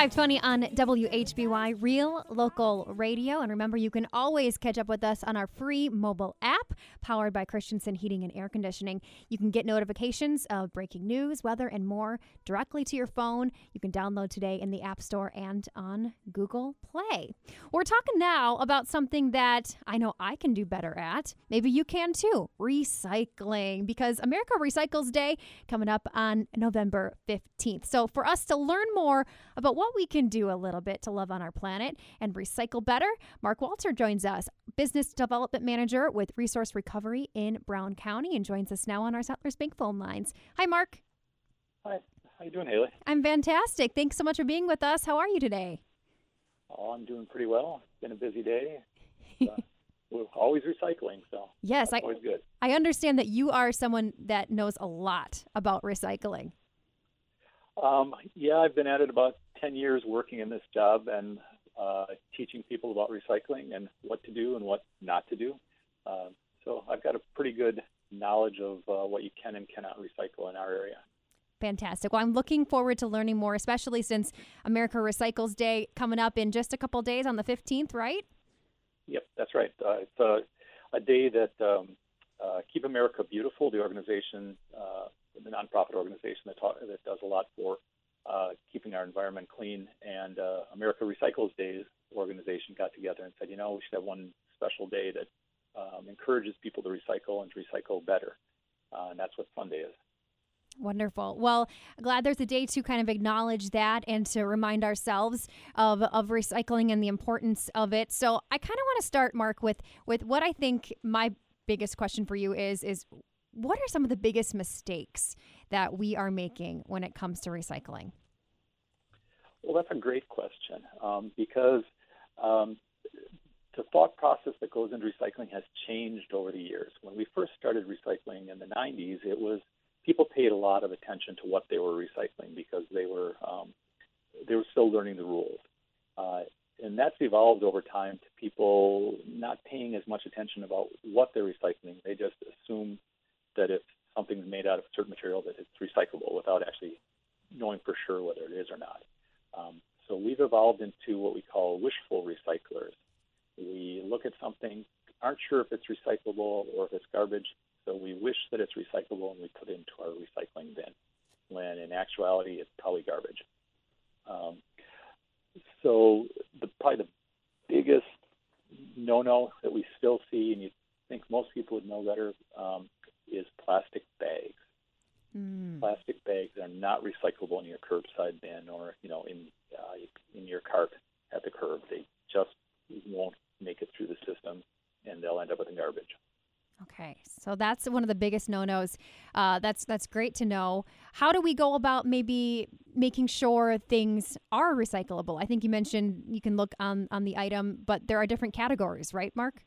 Five twenty on WHBY Real Local Radio, and remember you can always catch up with us on our free mobile app powered by Christensen Heating and Air Conditioning. You can get notifications of breaking news, weather, and more directly to your phone. You can download today in the App Store and on Google Play. We're talking now about something that I know I can do better at. Maybe you can too recycling, because America Recycles Day coming up on November 15th. So, for us to learn more about what we can do a little bit to love on our planet and recycle better, Mark Walter joins us, Business Development Manager with Resource Recovery in Brown County, and joins us now on our Settlers Bank phone lines. Hi, Mark. Hi. How you doing, Haley? I'm fantastic. Thanks so much for being with us. How are you today? Oh, I'm doing pretty well. It's been a busy day. Uh, we're always recycling, so yes, I always good. I understand that you are someone that knows a lot about recycling. Um, yeah, I've been at it about 10 years working in this job and uh, teaching people about recycling and what to do and what not to do. Uh, so I've got a pretty good knowledge of uh, what you can and cannot recycle in our area. Fantastic. Well, I'm looking forward to learning more, especially since America Recycles Day coming up in just a couple days on the 15th, right? Yep, that's right. Uh, it's a, a day that um, uh, Keep America Beautiful, the organization, uh, the nonprofit organization that, ta- that does a lot for uh, keeping our environment clean, and uh, America Recycles Days organization got together and said, you know, we should have one special day that um, encourages people to recycle and to recycle better, uh, and that's what Sunday is. Wonderful. Well, glad there's a day to kind of acknowledge that and to remind ourselves of, of recycling and the importance of it. So I kind of want to start, Mark, with with what I think my biggest question for you is is what are some of the biggest mistakes that we are making when it comes to recycling? Well, that's a great question um, because um, the thought process that goes into recycling has changed over the years. When we first started recycling in the 90s, it was people paid a lot of attention to what they were recycling because they were um, they were still learning the rules. Uh, and that's evolved over time to people not paying as much attention about what they're recycling. They just assume that if something's made out of a certain material, that it's recyclable without actually knowing for sure whether it is or not. Um, so we've evolved into what we call wishful recyclers. We look at something, aren't sure if it's recyclable or if it's garbage, so we wish that it's recyclable and we put it into our recycling bin, when in actuality it's probably garbage. Um, so the probably the biggest no-no that we still see, and you think most people would know better, um, is plastic bags. Mm. Plastic bags are not recyclable in your curbside bin or you know in uh, in your cart at the curb. They just won't make it through the system, and they'll end up in garbage. Okay, so that's one of the biggest no-nos. Uh, that's that's great to know. How do we go about maybe making sure things are recyclable? I think you mentioned you can look on on the item, but there are different categories, right, Mark?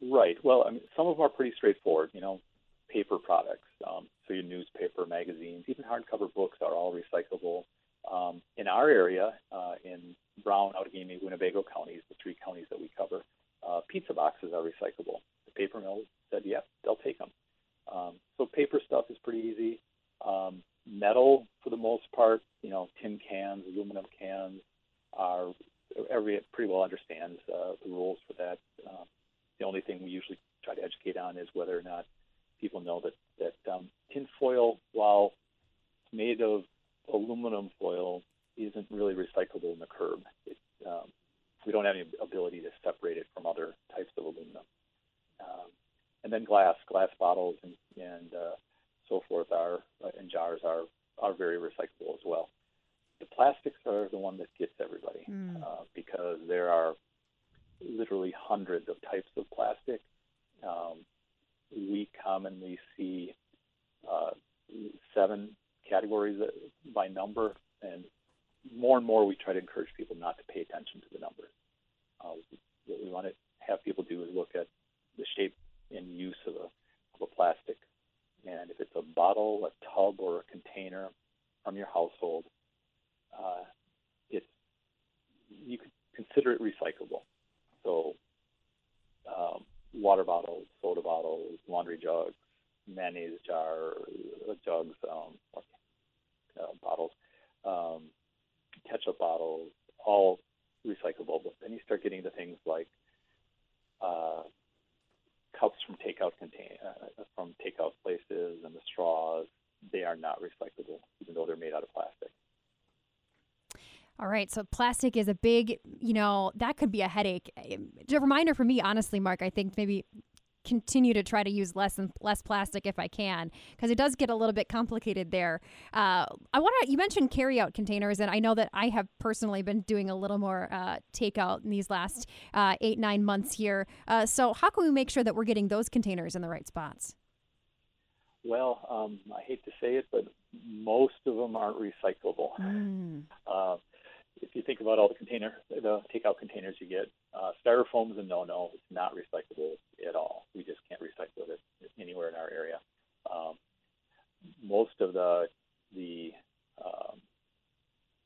Right. Well, I mean, some of them are pretty straightforward. You know, paper products, um, so your newspaper, magazines, even hardcover books are all recyclable. Um, in our area, uh, in Brown, Outagamie, Winnebago counties, the three counties that we cover, uh, pizza boxes are recyclable. The paper mill said, "Yep, they'll take them." Um, so paper stuff is pretty easy. Um, metal, for the most part, you know, tin cans, aluminum cans are every pretty well understands uh, the rules for that. Um, the only thing we usually try to educate on is whether or not people know that that um, tin foil, while made of aluminum foil, isn't really recyclable in the curb. It, um, we don't have any ability to separate it from other types of aluminum. Um, and then glass, glass bottles, and, and uh, so forth are uh, and jars are are very recyclable as well. The plastics are the one that gets everybody Mm. uh, because there are literally hundreds of types of plastic. Um, we commonly see uh, seven categories by number, and more and more we try to encourage people not to pay attention to the numbers. Uh, what we want to have people do is look at the shape and use of a, of a plastic. And if it's a bottle, a tub, or a container from your household, uh, it's you could consider it recyclable. So, um, water bottles, soda bottles, laundry jugs, mayonnaise jar, uh, jugs, um, uh, bottles, um, ketchup bottles, all recyclable. But then you start getting to things like uh, cups from takeout contain uh, from takeout places and the straws. They are not recyclable, even though they're made out of plastic. All right, so plastic is a big, you know, that could be a headache. A reminder for me, honestly, Mark. I think maybe continue to try to use less and less plastic if I can, because it does get a little bit complicated there. Uh, I want to. You mentioned carryout containers, and I know that I have personally been doing a little more uh, takeout in these last uh, eight nine months here. Uh, so how can we make sure that we're getting those containers in the right spots? Well, um, I hate to say it, but most of them aren't recyclable. Mm if you think about all the container, the takeout containers you get, uh, styrofoam is a no-no. It's not recyclable at all. We just can't recycle it anywhere in our area. Um, most of the the um,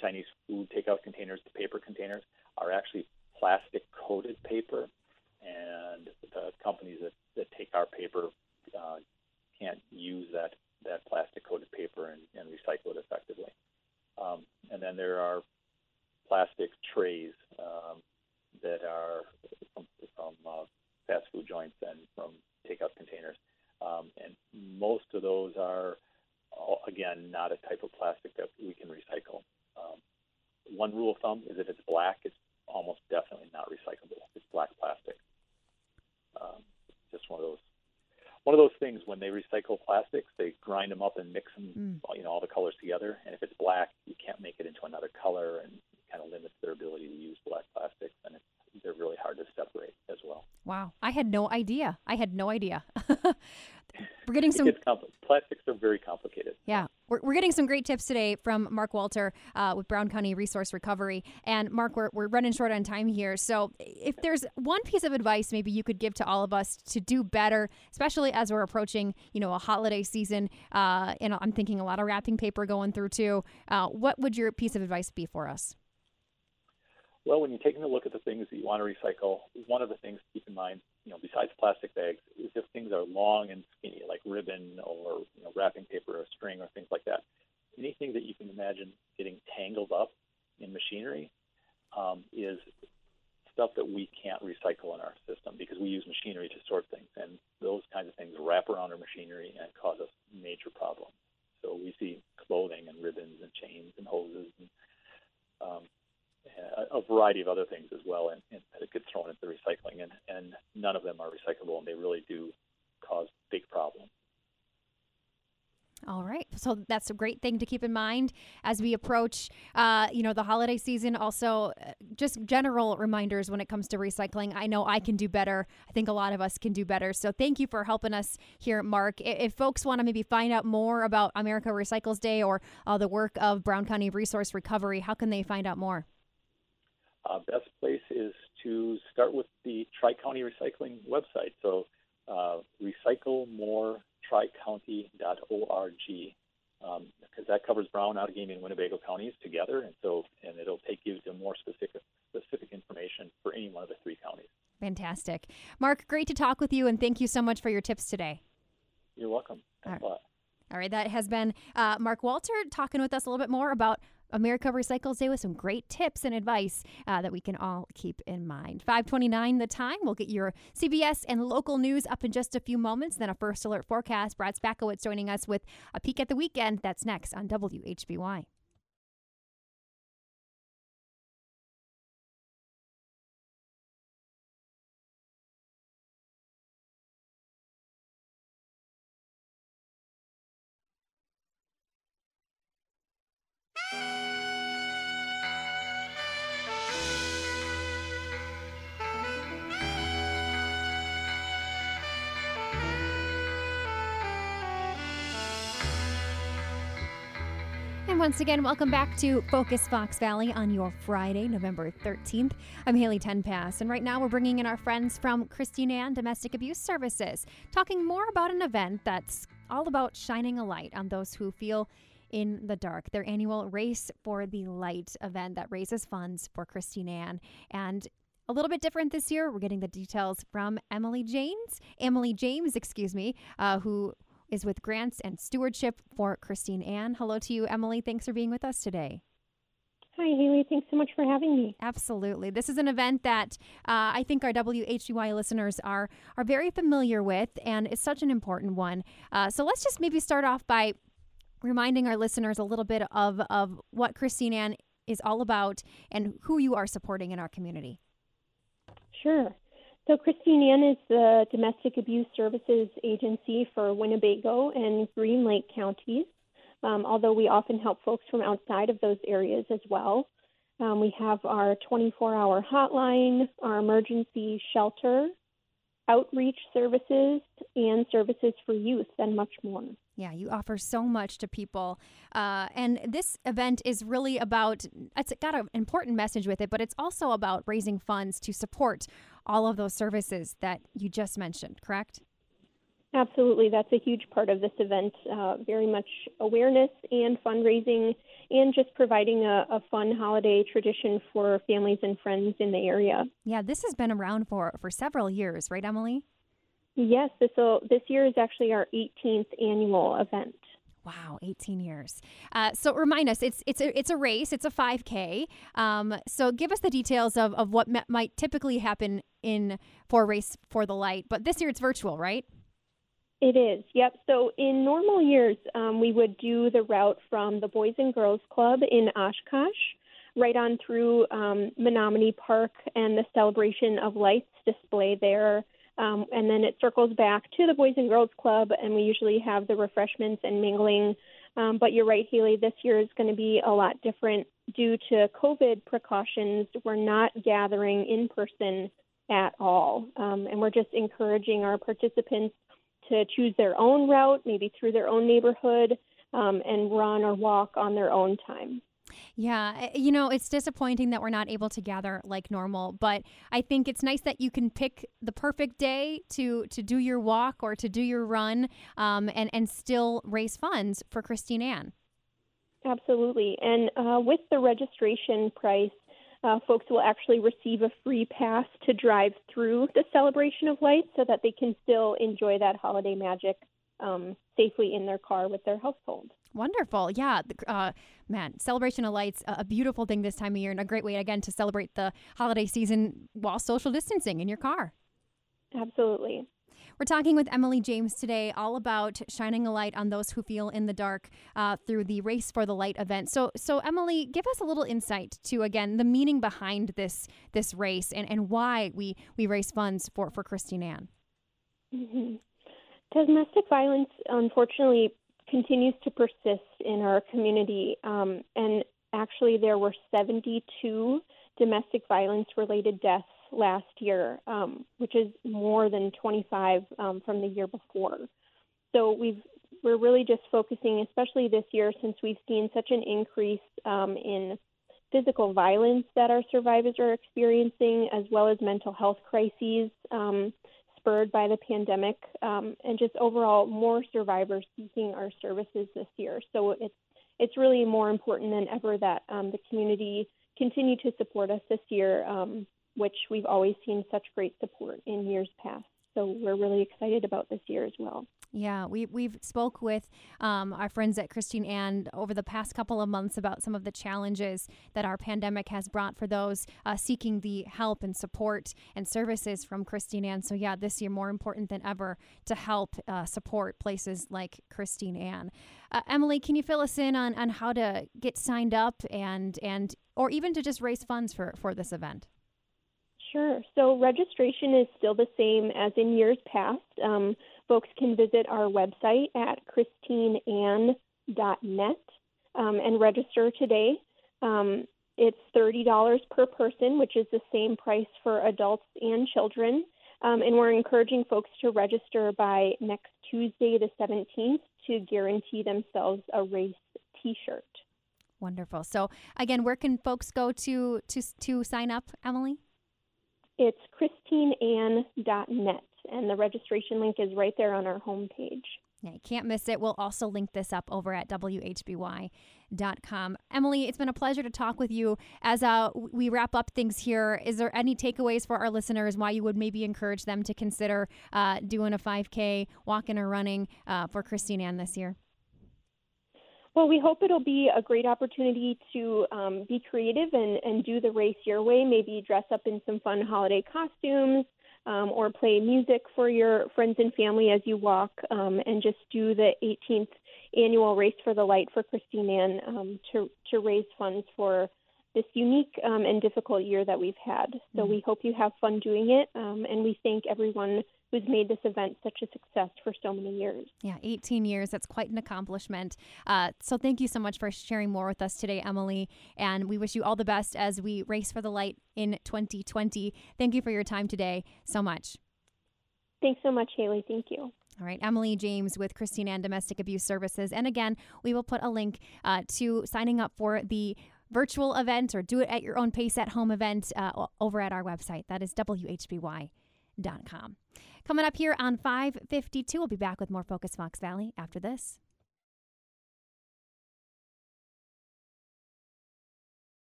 Chinese food takeout containers, the paper containers, are actually plastic coated paper, and the companies that, that take our paper uh, can't use that that plastic coated paper and, and recycle it effectively. Um, and then there are plastic trays um, that are from, from uh, fast food joints and from takeout containers. Um, and most of those are, again, not a type of plastic that we can recycle. Um, one rule of thumb is if it's black, it's almost definitely not recyclable. It's black plastic. Um, just one of those one of those things when they recycle plastics, they grind them up and mix them, mm. you know, all the colors together. And if it's black, you can't make it into another color, and kind of limits their ability to use black plastics, and it's, they're really hard to separate as well. Wow, I had no idea. I had no idea. we're getting some compl- plastics are very complicated. Yeah, we're, we're getting some great tips today from Mark Walter uh, with Brown County Resource Recovery. And Mark, we're, we're running short on time here. So if there's one piece of advice maybe you could give to all of us to do better, especially as we're approaching, you know, a holiday season, uh, and I'm thinking a lot of wrapping paper going through too. Uh, what would your piece of advice be for us? Well, when you're taking a look at the things that you want to recycle, one of the things to keep in mind, you know, besides plastic bags, is if things are long and skinny, like ribbon or you know, wrapping paper or string or things like that. Anything that you can imagine getting tangled up in machinery um, is stuff that we can't recycle in our system because we use machinery to sort things, and those kinds of things wrap around our machinery and cause us major problems. So we see clothing and ribbons and chains and hoses and um, a, variety of other things as well, and, and it gets thrown into recycling, and, and none of them are recyclable, and they really do cause big problems. All right, so that's a great thing to keep in mind as we approach, uh, you know, the holiday season. Also, uh, just general reminders when it comes to recycling. I know I can do better. I think a lot of us can do better. So thank you for helping us here, Mark. If, if folks want to maybe find out more about America Recycles Day or uh, the work of Brown County Resource Recovery, how can they find out more? Uh, best place is to start with the Tri County Recycling website. So, uh, recyclemoretricounty.org, um, because that covers Brown, Outagamie, and Winnebago counties together, and so and it'll take you to more specific specific information for any one of the three counties. Fantastic, Mark. Great to talk with you, and thank you so much for your tips today. You're welcome. All right. All right, that has been uh, Mark Walter talking with us a little bit more about America Recycles Day with some great tips and advice uh, that we can all keep in mind. 529 the time. We'll get your CBS and local news up in just a few moments. Then a first alert forecast. Brad Spakowitz joining us with a peek at the weekend. That's next on WHBY. Once again, welcome back to Focus Fox Valley on your Friday, November 13th. I'm Haley Tenpass, and right now we're bringing in our friends from Christine Ann Domestic Abuse Services, talking more about an event that's all about shining a light on those who feel in the dark. Their annual Race for the Light event that raises funds for Christine Ann. And a little bit different this year. We're getting the details from Emily James, Emily James, excuse me, uh, who is with grants and stewardship for Christine Ann. Hello to you, Emily. Thanks for being with us today. Hi, Haley. Thanks so much for having me. Absolutely. This is an event that uh, I think our WHBY listeners are are very familiar with, and it's such an important one. Uh, so let's just maybe start off by reminding our listeners a little bit of, of what Christine Ann is all about and who you are supporting in our community. Sure. So, Christine Ann is the Domestic Abuse Services Agency for Winnebago and Green Lake counties, um, although we often help folks from outside of those areas as well. Um, we have our 24 hour hotline, our emergency shelter, outreach services, and services for youth, and much more. Yeah, you offer so much to people. Uh, and this event is really about, it's got an important message with it, but it's also about raising funds to support all of those services that you just mentioned, correct? Absolutely. That's a huge part of this event. Uh, very much awareness and fundraising, and just providing a, a, fun holiday tradition for families and friends in the area. Yeah, this has been around for, for several years, right, Emily? Yes, this will, this year is actually our 18th annual event. Wow, 18 years. Uh, so remind us, it's it's a it's a race. It's a 5K. Um, so give us the details of, of what m- might typically happen in for race for the light. But this year it's virtual, right? It is. Yep. So in normal years, um, we would do the route from the Boys and Girls Club in Oshkosh right on through um, Menominee Park and the Celebration of Lights display there um, and then it circles back to the Boys and Girls Club, and we usually have the refreshments and mingling. Um, but you're right, Haley, this year is going to be a lot different due to COVID precautions. We're not gathering in person at all. Um, and we're just encouraging our participants to choose their own route, maybe through their own neighborhood, um, and run or walk on their own time. Yeah, eh, you know, it's disappointing that we're not able to gather like normal, but I think it's nice that you can pick the perfect day to to do your walk or to do your run, um, and and still raise funds for Christine Ann. Absolutely, and uh, with the registration price. Uh, folks will actually receive a free pass to drive through the celebration of lights so that they can still enjoy that holiday magic um, safely in their car with their household. Wonderful. Yeah. Uh, man, celebration of lights, a beautiful thing this time of year and a great way, again, to celebrate the holiday season while social distancing in your car. Absolutely. We're talking with Emily James today all about shining a light on those who feel in the dark uh, through the Race for the Light event. So, so Emily, give us a little insight to again the meaning behind this this race and, and why we we raise funds for for Christine Ann. Mm-hmm. Domestic violence, unfortunately, continues to persist in our community. Um, and actually, there were 72 domestic violence related deaths last year, um, which is more than 25 um, from the year before. So we've we're really just focusing, especially this year, since we've seen such an increase um, in physical violence that our survivors are experiencing, as well as mental health crises. Spurred by the pandemic um, and just overall more survivors seeking our services this year. So it's it's really more important than ever that um, the community continue to support us this year, um, which we've always seen such great support in years past. So we're really excited about this year as well. Yeah, we we've spoke with um, our friends at Christine Ann over the past couple of months about some of the challenges that our pandemic has brought for those uh, seeking the help and support and services from Christine Ann. So yeah, this year more important than ever to help uh, support places like Christine Ann. Uh, Emily, can you fill us in on, on how to get signed up and and or even to just raise funds for for this event? Sure. So registration is still the same as in years past. Um, folks can visit our website at christineann.net um, and register today. Um, it's $30 per person, which is the same price for adults and children. Um, and we're encouraging folks to register by next Tuesday, the 17th, to guarantee themselves a race t shirt. Wonderful. So again, where can folks go to to to sign up, Emily? It's christineann.net, and the registration link is right there on our homepage. Yeah, you can't miss it. We'll also link this up over at WHBY.com. Emily, it's been a pleasure to talk with you. As uh, we wrap up things here, is there any takeaways for our listeners why you would maybe encourage them to consider uh, doing a 5K, walking or running uh, for Christine Ann this year? Well, we hope it'll be a great opportunity to um, be creative and, and do the race your way. Maybe dress up in some fun holiday costumes, um, or play music for your friends and family as you walk, um, and just do the 18th annual Race for the Light for Christine Ann um, to to raise funds for this unique um, and difficult year that we've had. So mm-hmm. we hope you have fun doing it, um, and we thank everyone who's made this event such a success for so many years. Yeah, 18 years. That's quite an accomplishment. Uh, so thank you so much for sharing more with us today, Emily. And we wish you all the best as we race for the light in 2020. Thank you for your time today so much. Thanks so much, Haley. Thank you. All right, Emily James with Christine Ann Domestic Abuse Services. And again, we will put a link uh, to signing up for the virtual event or do it at your own pace at home event uh, over at our website. That is WHBY.com. Coming up here on 552, we'll be back with more Focus Fox Valley after this.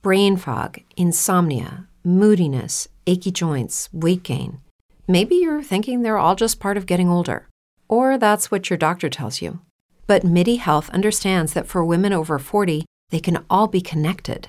Brain fog, insomnia, moodiness, achy joints, weight gain. Maybe you're thinking they're all just part of getting older, or that's what your doctor tells you. But MIDI Health understands that for women over 40, they can all be connected.